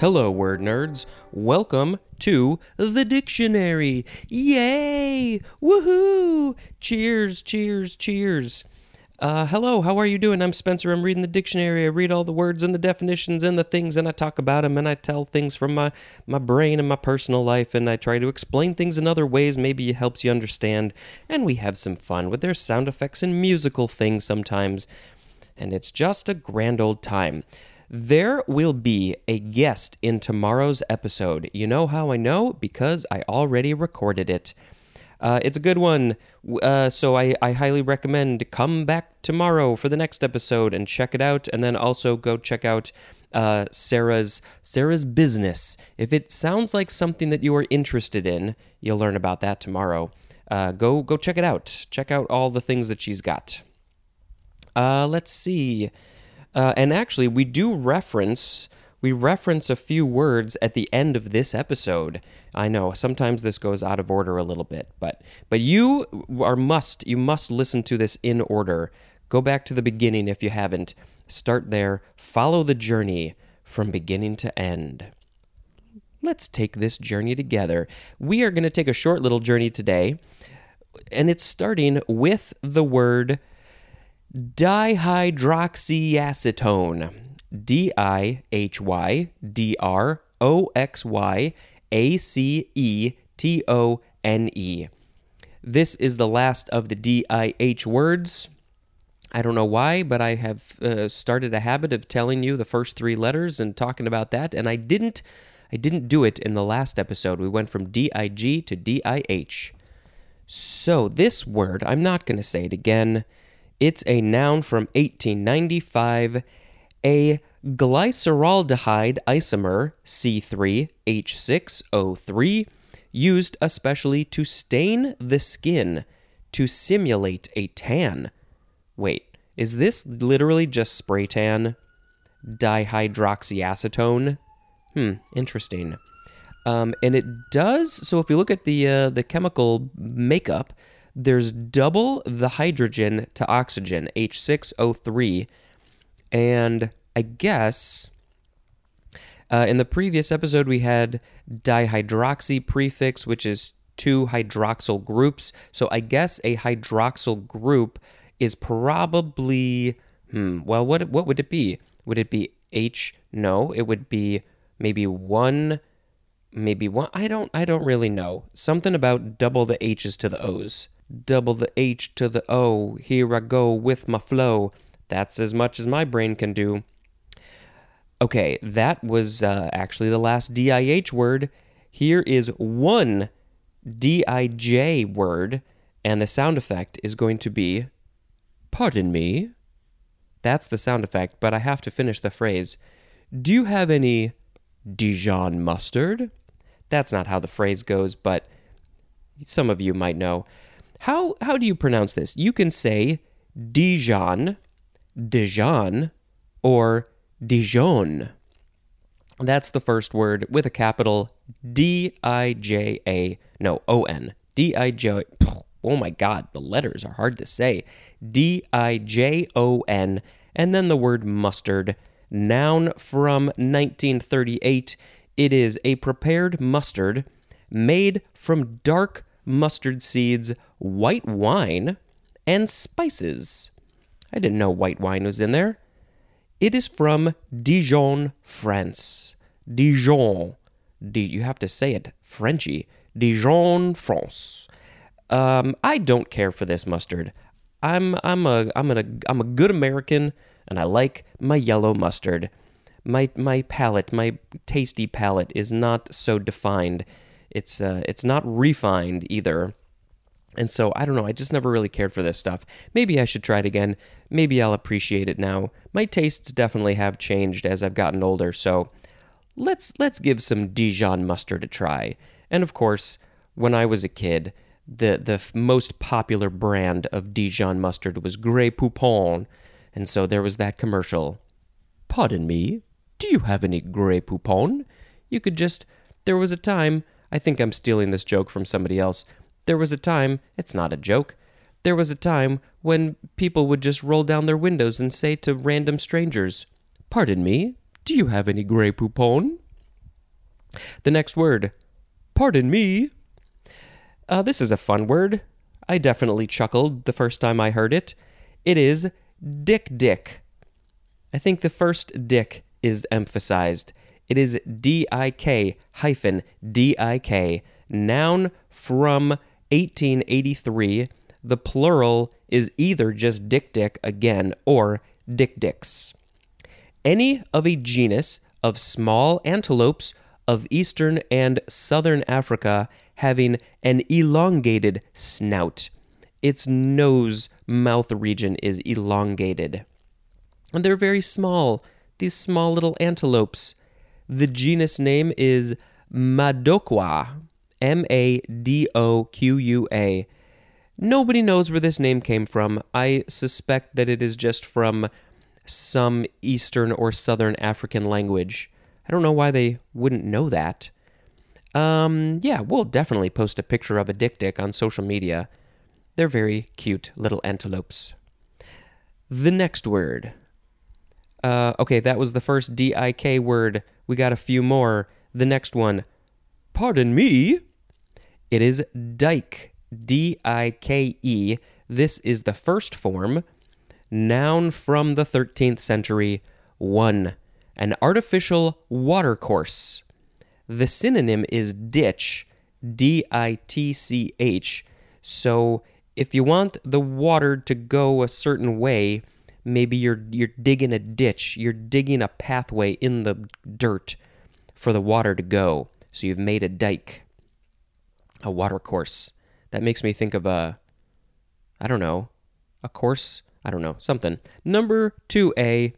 Hello, word nerds. Welcome to the dictionary. Yay! Woohoo! Cheers, cheers, cheers. Uh, hello, how are you doing? I'm Spencer. I'm reading the dictionary. I read all the words and the definitions and the things, and I talk about them, and I tell things from my, my brain and my personal life, and I try to explain things in other ways. Maybe it helps you understand, and we have some fun with their sound effects and musical things sometimes, and it's just a grand old time. There will be a guest in tomorrow's episode. You know how I know? Because I already recorded it. Uh, it's a good one, uh, so I, I highly recommend come back tomorrow for the next episode and check it out, and then also go check out uh, Sarah's Sarah's business. If it sounds like something that you are interested in, you'll learn about that tomorrow. Uh, go go check it out. Check out all the things that she's got. Uh, let's see. Uh, and actually, we do reference we reference a few words at the end of this episode. I know sometimes this goes out of order a little bit, but but you are must you must listen to this in order. Go back to the beginning if you haven't. Start there. Follow the journey from beginning to end. Let's take this journey together. We are going to take a short little journey today, and it's starting with the word dihydroxyacetone. D I H Y D R O X Y A C E T O N E. This is the last of the D I H words. I don't know why, but I have uh, started a habit of telling you the first three letters and talking about that, and I didn't. I didn't do it in the last episode. We went from D I G to D I H. So this word, I'm not going to say it again. It's a noun from 1895, a glyceraldehyde isomer C3H6O3 used especially to stain the skin to simulate a tan. Wait, is this literally just spray tan? Dihydroxyacetone? Hmm, interesting. Um, and it does. So if you look at the uh, the chemical makeup, there's double the hydrogen to oxygen, H6O3. And I guess uh, in the previous episode, we had dihydroxy prefix, which is two hydroxyl groups. So I guess a hydroxyl group is probably, hmm, well, what, what would it be? Would it be H? No, it would be maybe one maybe one i don't i don't really know something about double the h's to the o's double the h to the o. Here i go with my flow. That's as much as my brain can do. Okay that was uh, actually the last dih word. Here is one dij word and the sound effect is going to be pardon me. That's the sound effect but i have to finish the phrase. Do you have any dijon mustard? That's not how the phrase goes, but some of you might know. How how do you pronounce this? You can say Dijon, Dijon, or Dijon. That's the first word with a capital D I J A, no, O N. D I J. Oh my God, the letters are hard to say. D I J O N, and then the word mustard, noun from 1938. It is a prepared mustard made from dark mustard seeds, white wine, and spices. I didn't know white wine was in there. It is from Dijon, France. Dijon. D- you have to say it Frenchy. Dijon, France. Um, I don't care for this mustard. I'm I'm a I'm a I'm a good American, and I like my yellow mustard my my palate, my tasty palate is not so defined. It's uh, it's not refined either. And so I don't know, I just never really cared for this stuff. Maybe I should try it again. Maybe I'll appreciate it now. My tastes definitely have changed as I've gotten older, so let's let's give some Dijon mustard a try. And of course, when I was a kid, the the most popular brand of Dijon mustard was Grey Poupon, and so there was that commercial. Pardon me, do you have any Grey Poupon? You could just. There was a time. I think I'm stealing this joke from somebody else. There was a time. It's not a joke. There was a time when people would just roll down their windows and say to random strangers, Pardon me, do you have any Grey Poupon? The next word, pardon me. Uh, this is a fun word. I definitely chuckled the first time I heard it. It is dik-dik. I think the first dick is emphasized. It is D I K hyphen D I K, noun from 1883. The plural is either just dik-dik again or dik-diks. Any of a genus of small antelopes of eastern and southern Africa having an elongated snout. Its nose mouth region is elongated. And they're very small, these small little antelopes. The genus name is Madoqua, M A D O Q U A. Nobody knows where this name came from. I suspect that it is just from some Eastern or Southern African language. I don't know why they wouldn't know that. Um, yeah, we'll definitely post a picture of a dik-dik on social media. They're very cute little antelopes. The next word. Uh, okay, that was the first D I K word. We got a few more. The next one. Pardon me. It is dike. D I K E. This is the first form. Noun from the 13th century. One. An artificial watercourse. The synonym is ditch, D I T C H. So if you want the water to go a certain way, maybe you're you're digging a ditch, you're digging a pathway in the dirt for the water to go. So you've made a dike, a water course. That makes me think of a I don't know, a course, I don't know, something. Number 2A,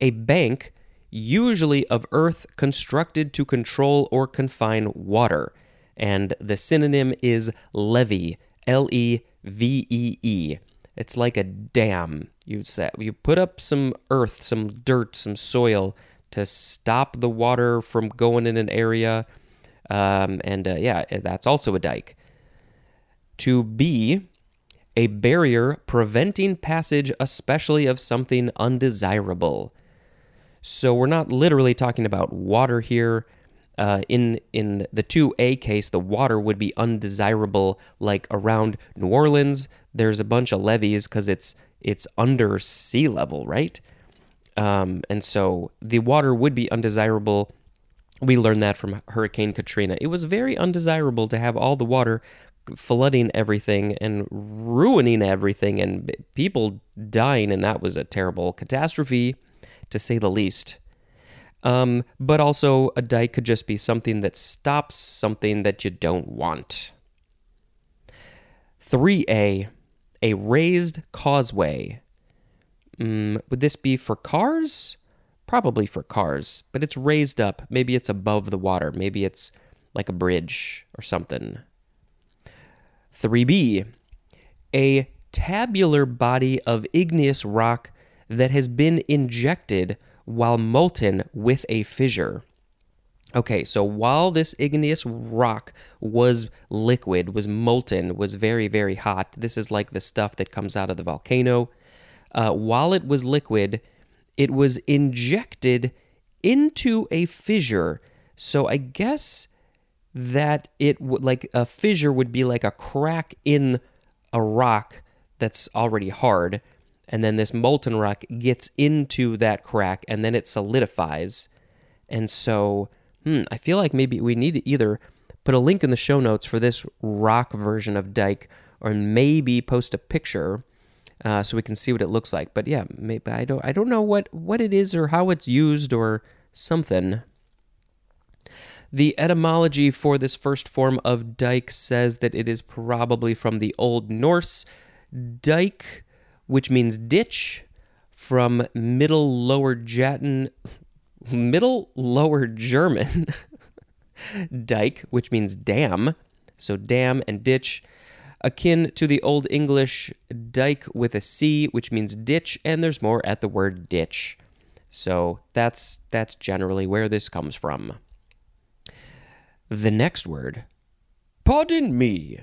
a bank usually of earth constructed to control or confine water. And the synonym is levee, L E V E E. It's like a dam. You set you put up some earth, some dirt, some soil to stop the water from going in an area. Um, and uh, yeah, that's also a dike. To be a barrier preventing passage, especially of something undesirable. So we're not literally talking about water here. Uh, in in the 2A case, the water would be undesirable. Like around New Orleans, there's a bunch of levees because it's it's under sea level, right? Um, and so the water would be undesirable. We learned that from Hurricane Katrina. It was very undesirable to have all the water flooding everything and ruining everything and people dying, and that was a terrible catastrophe to say the least. Um, but also, a dike could just be something that stops something that you don't want. 3A, a raised causeway. Mm, would this be for cars? Probably for cars, but it's raised up. Maybe it's above the water. Maybe it's like a bridge or something. 3B, a tabular body of igneous rock that has been injected while molten with a fissure. Okay, so while this igneous rock was liquid, was molten, was very, very hot, this is like the stuff that comes out of the volcano. Uh, while it was liquid, it was injected into a fissure. So I guess that it would like a fissure would be like a crack in a rock that's already hard and then this molten rock gets into that crack and then it solidifies. And so, hmm, I feel like maybe we need to either put a link in the show notes for this rock version of Dyke or maybe post a picture uh, so we can see what it looks like. But yeah, maybe I don't I don't know what what it is or how it's used or something. The etymology for this first form of dike says that it is probably from the Old Norse dike which means ditch, from Middle Lower Jatin, Middle Lower German, dike, which means dam. So dam and ditch, akin to the Old English dike with a C, which means ditch, and there's more at the word ditch. So that's that's generally where this comes from. The next word, pardon me.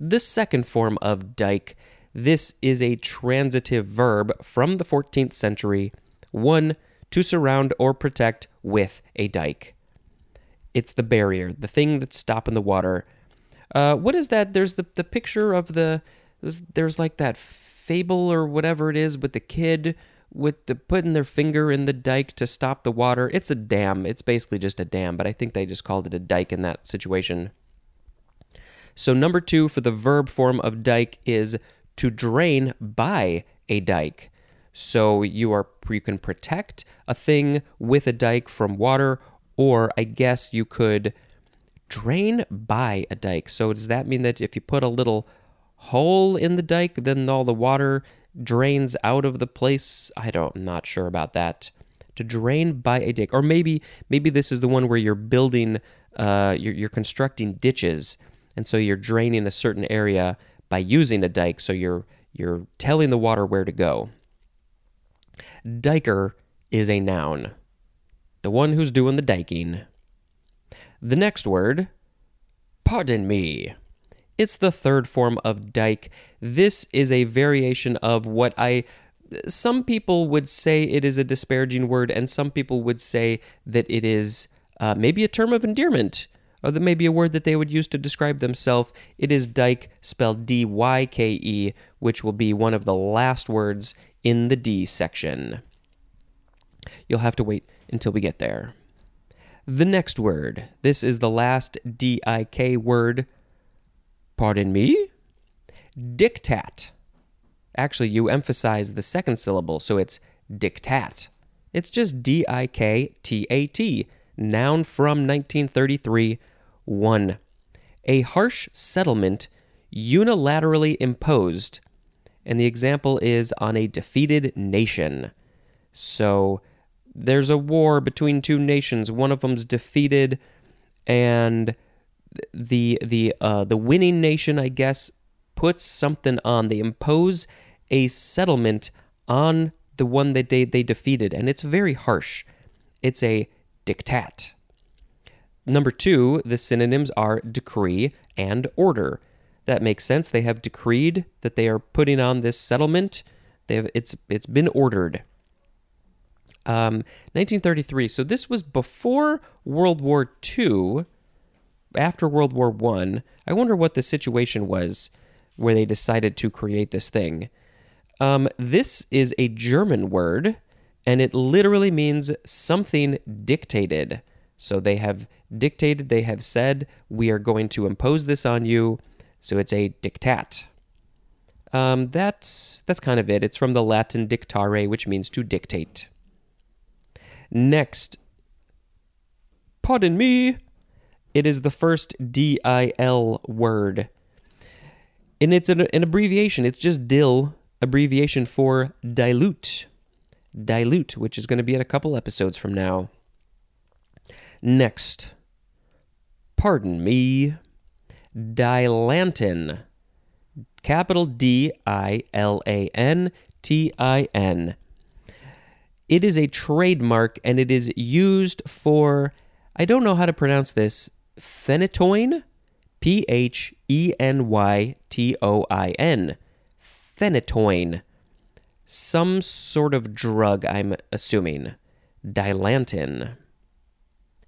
The second form of dike this is a transitive verb from the 14th century, one to surround or protect with a dike. It's the barrier, the thing that's stopping the water. Uh, what is that? There's the, the picture of the there's, there's like that fable or whatever it is with the kid with the putting their finger in the dike to stop the water. It's a dam. It's basically just a dam, but I think they just called it a dike in that situation. So number two for the verb form of dike is to drain by a dike. So you are you can protect a thing with a dike from water, or I guess you could drain by a dike. So does that mean that if you put a little hole in the dike, then all the water drains out of the place? I don't I'm not sure about that. To drain by a dike, or maybe maybe this is the one where you're building, uh, you're, you're constructing ditches, and so you're draining a certain area by using a dike. So you're you're telling the water where to go. Diker is a noun, the one who's doing the diking. The next word, pardon me. It's the third form of dike. This is a variation of what I. Some people would say it is a disparaging word, and some people would say that it is uh, maybe a term of endearment, or that maybe a word that they would use to describe themselves. It is dyke, spelled D Y K E, which will be one of the last words in the D section. You'll have to wait until we get there. The next word. This is the last D I K word. Pardon me? Diktat. Actually, you emphasize the second syllable, so it's diktat. It's just D I K T A T, noun from 1933 1. A harsh settlement unilaterally imposed, and the example is on a defeated nation. So there's a war between two nations. One of them's defeated, and the the uh, the winning nation, I guess, puts something on. They impose a settlement on the one that they, they defeated, and it's very harsh. It's a diktat. Number two, the synonyms are decree and order. That makes sense. They have decreed that they are putting on this settlement. They have it's it's been ordered. Um, 1933. So this was before World War II. After World War One, I. I wonder what the situation was where they decided to create this thing. Um, this is a German word, and it literally means something dictated. So they have dictated, they have said, we are going to impose this on you. So it's a diktat. Um, that's that's kind of it. It's from the Latin dictare, which means to dictate. Next, pardon me, it is the first DIL word. And it's an, an abbreviation. It's just DIL, abbreviation for dilute. Dilute, which is going to be in a couple episodes from now. Next, pardon me, Dilantin. Capital D I L A N T I N. It is a trademark and it is used for, I don't know how to pronounce this, phenytoin? P H E N Y T O I N. Phenytoin. Some sort of drug, I'm assuming. Dilantin.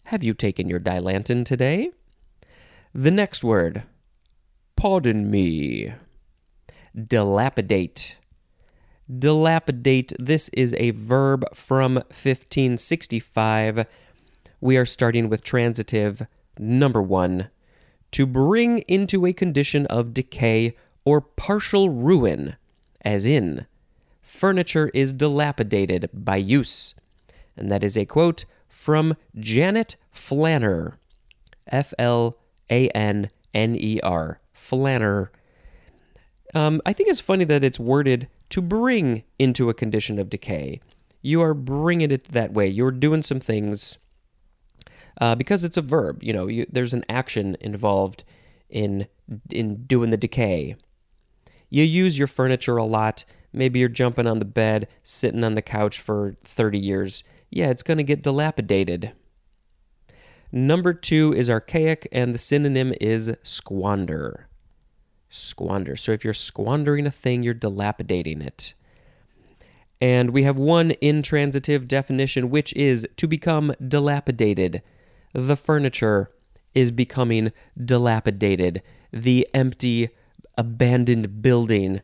Have you taken your Dilantin today? The next word. Pardon me. Dilapidate. Dilapidate. This is a verb from 1565. We are starting with transitive number one to bring into a condition of decay or partial ruin, as in, furniture is dilapidated by use. And that is a quote from Janet Flanner. F L A N N E R. Flanner. Um, I think it's funny that it's worded to bring into a condition of decay. You are bringing it that way. You're doing some things uh, because it's a verb. You know, you, there's an action involved in in doing the decay. You use your furniture a lot. Maybe you're jumping on the bed, sitting on the couch for 30 years. Yeah, it's going to get dilapidated. Number two is archaic, and the synonym is squander. Squander. So if you're squandering a thing, you're dilapidating it. And we have one intransitive definition, which is to become dilapidated. the furniture is becoming dilapidated. The empty, abandoned building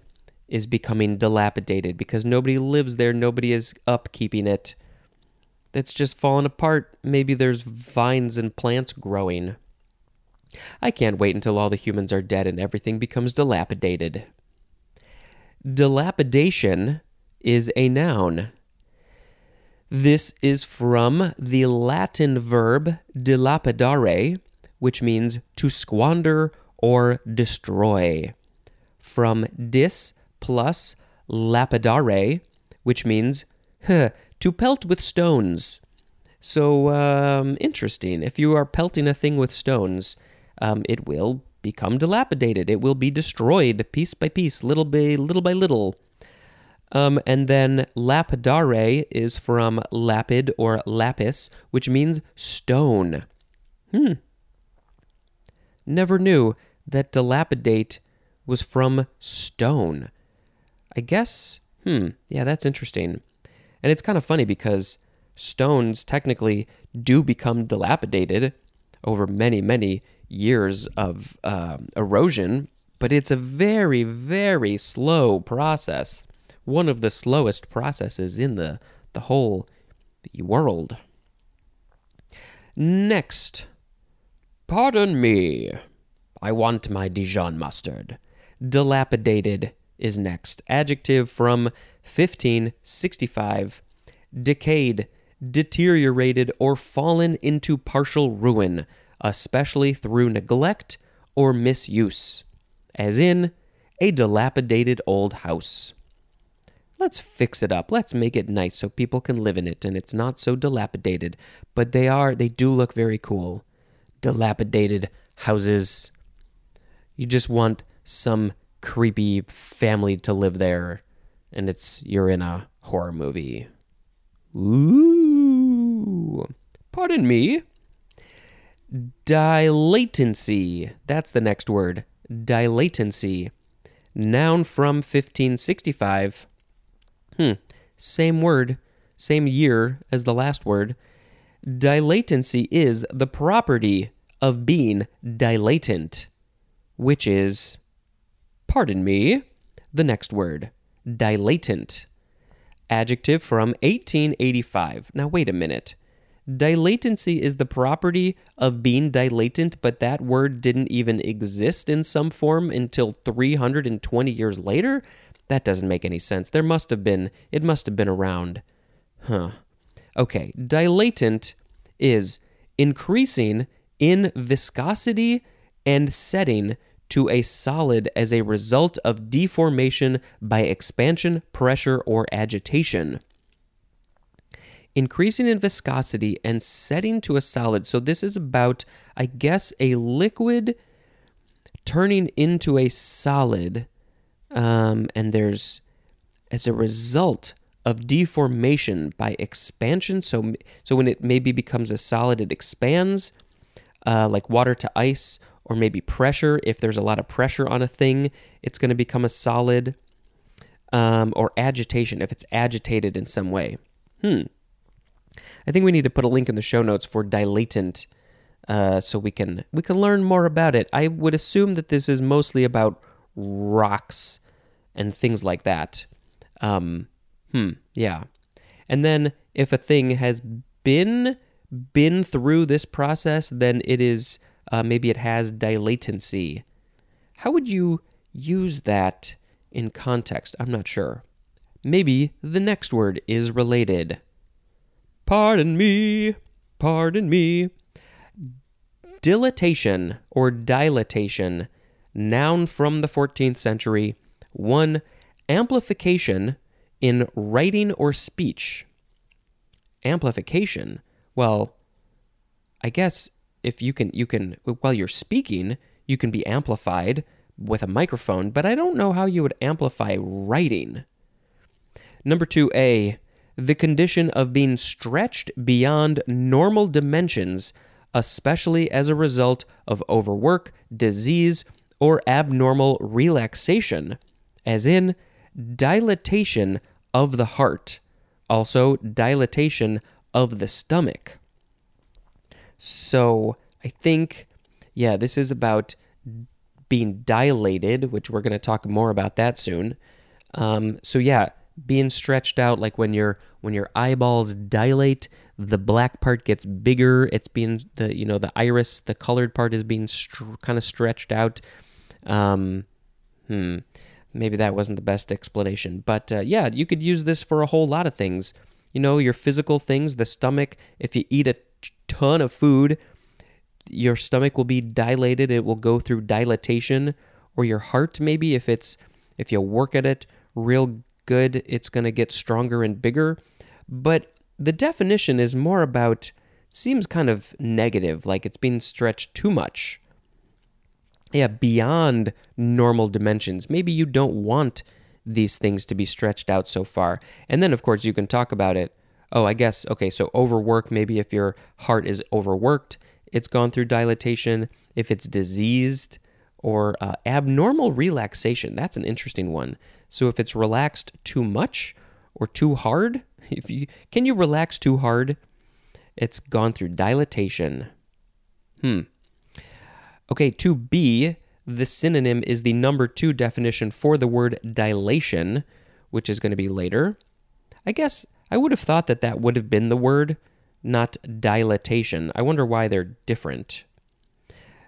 is becoming dilapidated because nobody lives there, nobody is upkeeping it. It's just fallen apart. Maybe there's vines and plants growing. I can't wait until all the humans are dead and everything becomes dilapidated. Dilapidation is a noun. This is from the Latin verb dilapidare, which means to squander or destroy. From dis plus lapidare, which means huh, to pelt with stones. So, um, interesting. If you are pelting a thing with stones, um, it will become dilapidated. It will be destroyed piece by piece, little by little by little. Um, and then lapidare is from lapid or lapis, which means stone. Hmm. Never knew that dilapidate was from stone. I guess, hmm, yeah, that's interesting. And it's kind of funny because stones technically do become dilapidated over many, many years of um, erosion, but it's a very, very slow process. One of the slowest processes in the, the whole world. Next, pardon me. I want my Dijon mustard. Dilapidated is next. Adjective from 1565. Decayed, deteriorated, or fallen into partial ruin, especially through neglect or misuse, as in a dilapidated old house. Let's fix it up. Let's make it nice so people can live in it and it's not so dilapidated. But they are, they do look very cool. Dilapidated houses. You just want some creepy family to live there, and it's you're in a horror movie. Ooh. Pardon me. Dilatancy. That's the next word. Dilatancy. Noun from 1565. Hmm. Same word, same year as the last word. Dilatancy is the property of being dilatant, which is Pardon me. The next word, dilatant. Adjective from 1885. Now, wait a minute. Dilatancy is the property of being dilatant, but that word didn't even exist in some form until 320 years later? That doesn't make any sense. There must have been, it must have been around. Huh. Okay, dilatant is increasing in viscosity and setting to a solid as a result of deformation by expansion, pressure, or agitation. Increasing in viscosity and setting to a solid. So, this is about, I guess, a liquid turning into a solid. Um, and there's, as a result of deformation by expansion, so, so when it maybe becomes a solid, it expands, uh, like water to ice or maybe pressure. If there's a lot of pressure on a thing, it's going to become a solid. Um, or agitation, if it's agitated in some way. Hmm. I think we need to put a link in the show notes for dilatant, uh, so we can we can learn more about it. I would assume that this is mostly about rocks and things like that. Um, hmm. Yeah. And then if a thing has been been through this process, then it is uh, maybe it has dilatancy. How would you use that in context? I'm not sure. Maybe the next word is related. Pardon me, pardon me. Dilatation or dilatation, noun from the 14th century. One, amplification in writing or speech. Amplification, well, I guess if you can you can while you're speaking you can be amplified with a microphone but i don't know how you would amplify writing. Number 2a the condition of being stretched beyond normal dimensions especially as a result of overwork disease or abnormal relaxation as in dilatation of the heart also dilatation of the stomach So I think, yeah, this is about being dilated, which we're going to talk more about that soon. Um, so yeah, being stretched out, like when your when your eyeballs dilate, the black part gets bigger. It's being the you know the iris, the colored part is being str- kind of stretched out. Um, hmm, maybe that wasn't the best explanation, but uh, yeah, you could use this for a whole lot of things. You know, your physical things, the stomach. If you eat a ton of food, your stomach will be dilated. It will go through dilatation or your heart maybe if it's if you work at it real good it's going to get stronger and bigger. But the definition is more about seems kind of negative like it's being stretched too much. Yeah beyond normal dimensions. Maybe you don't want these things to be stretched out so far. And then of course you can talk about it oh i guess okay so overwork maybe if your heart is overworked it's gone through dilatation, if it's diseased, or uh, abnormal relaxation. That's an interesting one. So if it's relaxed too much or too hard, if you can you relax too hard, it's gone through dilatation. Hmm. Okay, to B, the synonym is the number two definition for the word dilation, which is going to be later. I guess I would have thought that that would have been the word, not dilatation. I wonder why they're different.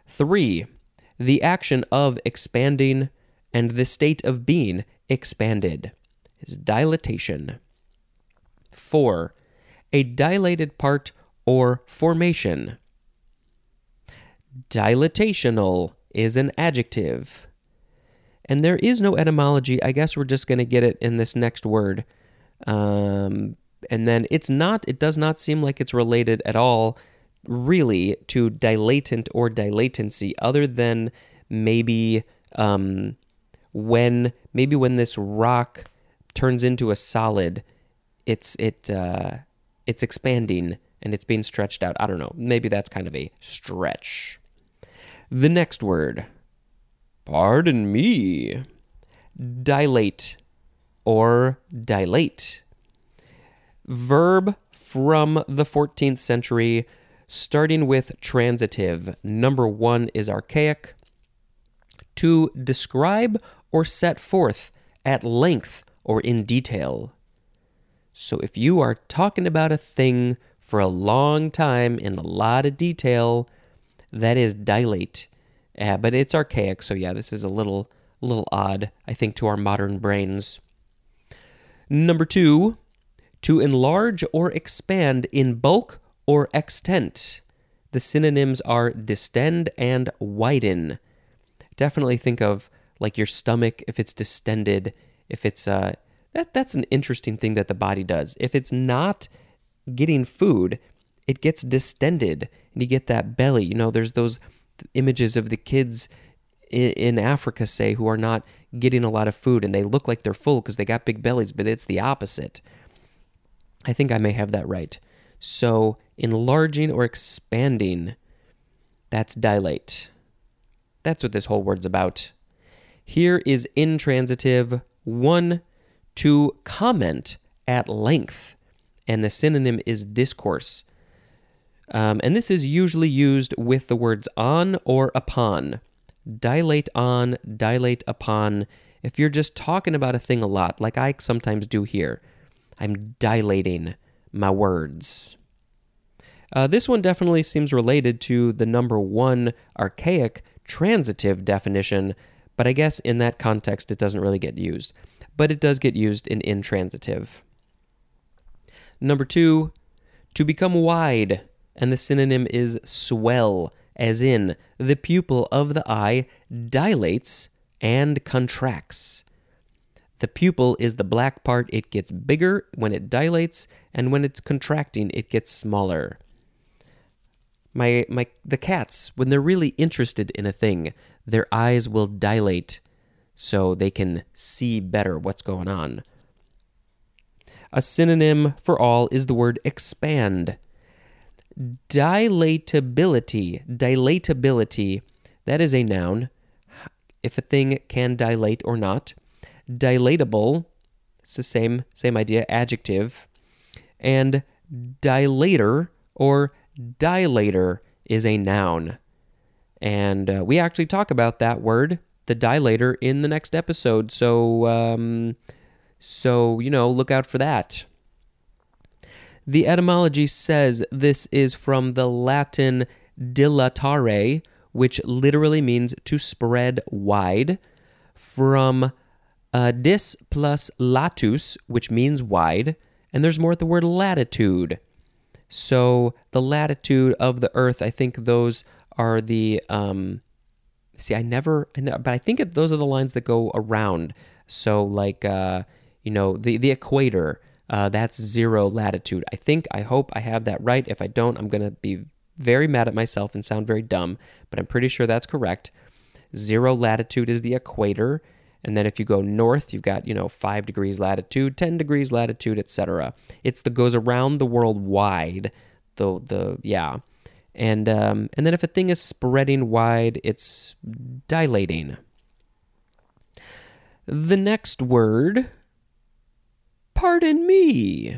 Three, the action of expanding and the state of being expanded is dilatation. Four, a dilated part or formation. Dilatational is an adjective. And there is no etymology. I guess we're just going to get it in this next word. Um, and then it's not it does not seem like it's related at all really to dilatant or dilatancy other than maybe um, when maybe when this rock turns into a solid it's it uh, it's expanding and it's being stretched out. I don't know. Maybe that's kind of a stretch. The next word pardon me dilate or dilate Verb from the 14th century, starting with transitive. Number one is archaic. To describe or set forth at length or in detail. So if you are talking about a thing for a long time in a lot of detail, that is dilate. Uh, but it's archaic, so yeah, this is a little, a little odd, I think, to our modern brains. Number two, to enlarge or expand in bulk or extent. The synonyms are distend and widen. Definitely think of like your stomach if it's distended, if it's uh that that's an interesting thing that the body does. If it's not getting food, it gets distended and you get that belly. You know, there's those images of the kids in Africa say who are not getting a lot of food and they look like they're full because they got big bellies, but it's the opposite. I think I may have that right. So, enlarging or expanding, that's dilate. That's what this whole word's about. Here is intransitive one to comment at length, and the synonym is discourse. Um, and this is usually used with the words on or upon. Dilate on, dilate upon. If you're just talking about a thing a lot, like I sometimes do here, I'm dilating my words. Uh, this one definitely seems related to the number one archaic transitive definition, but I guess in that context it doesn't really get used. But it does get used in intransitive. Number two, to become wide, and the synonym is swell, as in the pupil of the eye dilates and contracts. The pupil is the black part. It gets bigger when it dilates, and when it's contracting, it gets smaller. My, my, the cats, when they're really interested in a thing, their eyes will dilate so they can see better what's going on. A synonym for all is the word expand. Dilatability, dilatability, that is a noun. If a thing can dilate or not dilatable, it's the same same idea, adjective, and dilator or dilator is a noun. And uh, we actually talk about that word, the dilator, in the next episode. So, um, so you know, look out for that. The etymology says this is from the Latin dilatare, which literally means to spread wide, from uh, dis plus latus, which means wide, and there's more at the word latitude. So the latitude of the Earth, I think those are the. Um, see, I never, I but I think those are the lines that go around. So like, uh, you know, the the equator. Uh, that's zero latitude. I think, I hope I have that right. If I don't, I'm going to be very mad at myself and sound very dumb, but I'm pretty sure that's correct. Zero latitude is the equator. And then if you go north, you've got, you know, 5 degrees latitude, 10 degrees latitude, etc. It's the goes around the world wide. The the yeah. And um, and then if a thing is spreading wide, it's dilating. The next word Pardon me.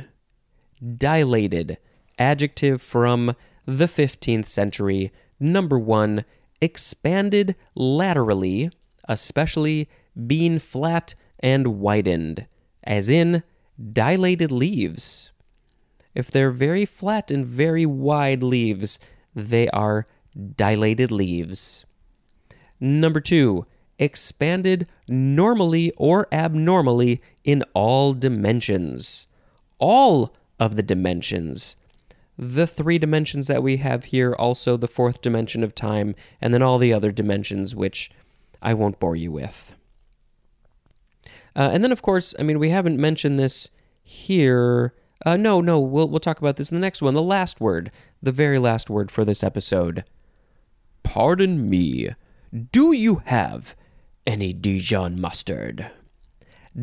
Dilated. Adjective from the 15th century. Number one, expanded laterally, especially being flat and widened, as in dilated leaves. If they're very flat and very wide leaves, they are dilated leaves. Number two, expanded normally or abnormally in all dimensions. All of the dimensions. The three dimensions that we have here, also the fourth dimension of time, and then all the other dimensions, which I won't bore you with. Uh, and then, of course, I mean, we haven't mentioned this here. Uh, no, no, we'll, we'll talk about this in the next one. The last word, the very last word for this episode. Pardon me. Do you have any Dijon mustard.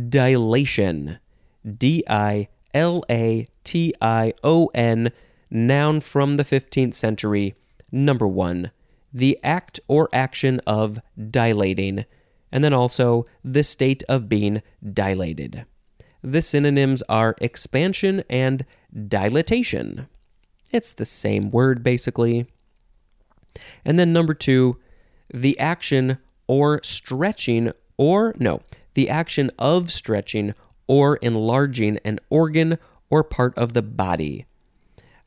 Dilation. D I L A T I O N, noun from the 15th century. Number one, the act or action of dilating, and then also the state of being dilated. The synonyms are expansion and dilatation. It's the same word, basically. And then number two, the action or stretching, or no, the action of stretching or enlarging an organ or part of the body.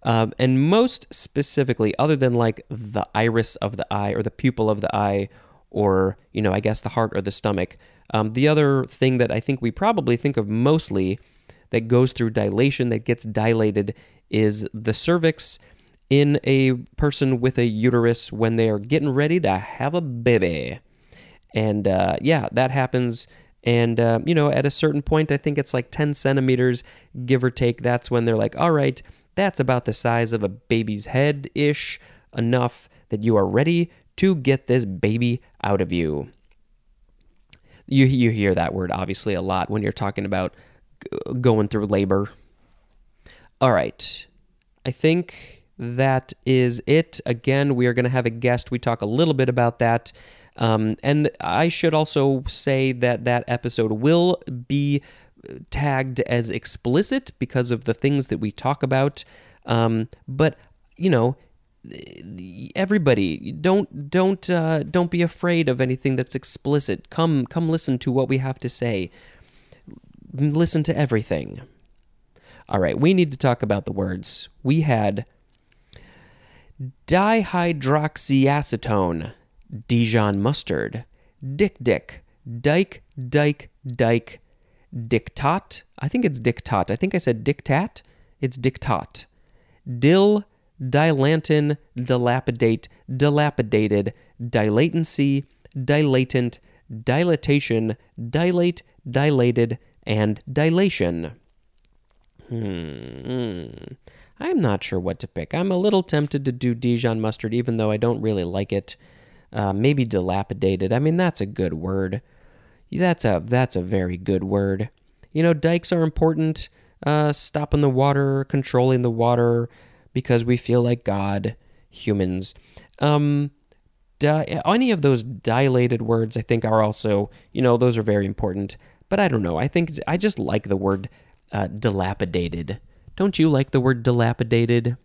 Um, and most specifically, other than like the iris of the eye or the pupil of the eye, or, you know, I guess the heart or the stomach, um, the other thing that I think we probably think of mostly that goes through dilation, that gets dilated, is the cervix in a person with a uterus when they are getting ready to have a baby. And uh, yeah, that happens. And, uh, you know, at a certain point, I think it's like 10 centimeters, give or take. That's when they're like, all right, that's about the size of a baby's head ish, enough that you are ready to get this baby out of you. You, you hear that word obviously a lot when you're talking about going through labor. All right. I think that is it. Again, we are going to have a guest. We talk a little bit about that. Um, and I should also say that that episode will be tagged as explicit because of the things that we talk about. Um, but you know, everybody don't don't uh, don't be afraid of anything that's explicit. Come come listen to what we have to say. Listen to everything. All right, we need to talk about the words. We had dihydroxyacetone Dijon mustard, Dik-Dik, Dyke, Dyke, Dyke, Diktat. I think it's Diktat. I think I said Diktat. It's Diktat. Dill, Dilantin, Dilapidate, Dilapidated, Dilatancy, Dilatant, Dilatation, Dilate, Dilated, and Dilation. Hmm. I'm not sure what to pick. I'm a little tempted to do Dijon mustard, even though I don't really like it uh, maybe dilapidated. I mean, that's a good word. That's a that's a very good word. You know, dikes are important. Uh, stopping the water, controlling the water, because we feel like God, humans. Um, di- any of those dilated words, I think, are also you know those are very important. But I don't know. I think I just like the word uh, dilapidated. Don't you like the word dilapidated?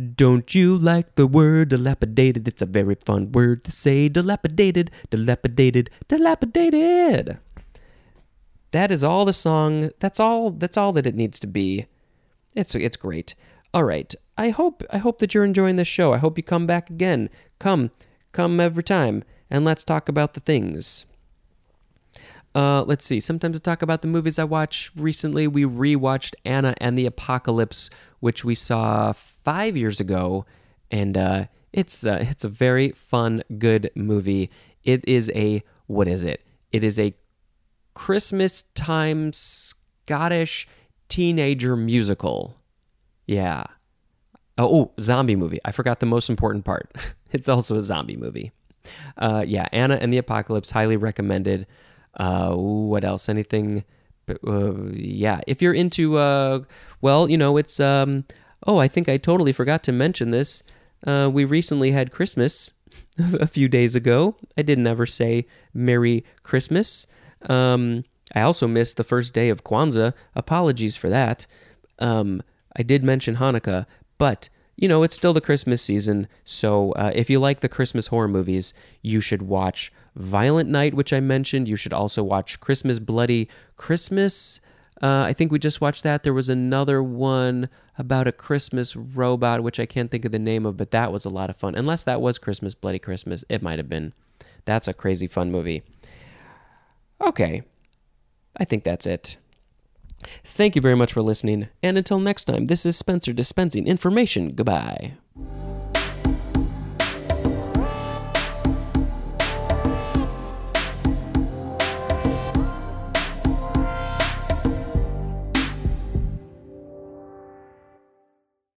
Don't you like the word dilapidated? It's a very fun word to say. Dilapidated, dilapidated, dilapidated. That is all the song. That's all. That's all that it needs to be. It's it's great. All right. I hope I hope that you're enjoying this show. I hope you come back again. Come, come every time, and let's talk about the things. Uh, let's see. Sometimes I talk about the movies I watch. recently. We rewatched Anna and the Apocalypse, which we saw five years ago, and uh, it's uh, it's a very fun, good movie. It is a what is it? It is a Christmas time Scottish teenager musical. Yeah. Oh, oh, zombie movie. I forgot the most important part. it's also a zombie movie. Uh, yeah, Anna and the Apocalypse, highly recommended. Uh, what else? Anything? Uh, yeah, if you're into, uh, well, you know, it's. Um, oh, I think I totally forgot to mention this. Uh, we recently had Christmas a few days ago. I didn't ever say Merry Christmas. Um, I also missed the first day of Kwanzaa. Apologies for that. Um, I did mention Hanukkah, but you know, it's still the Christmas season. So uh, if you like the Christmas horror movies, you should watch Violent Night, which I mentioned. You should also watch Christmas Bloody Christmas. Uh, I think we just watched that. There was another one about a Christmas robot, which I can't think of the name of, but that was a lot of fun. Unless that was Christmas Bloody Christmas. It might have been. That's a crazy fun movie. Okay. I think that's it. Thank you very much for listening, and until next time, this is Spencer dispensing information. Goodbye.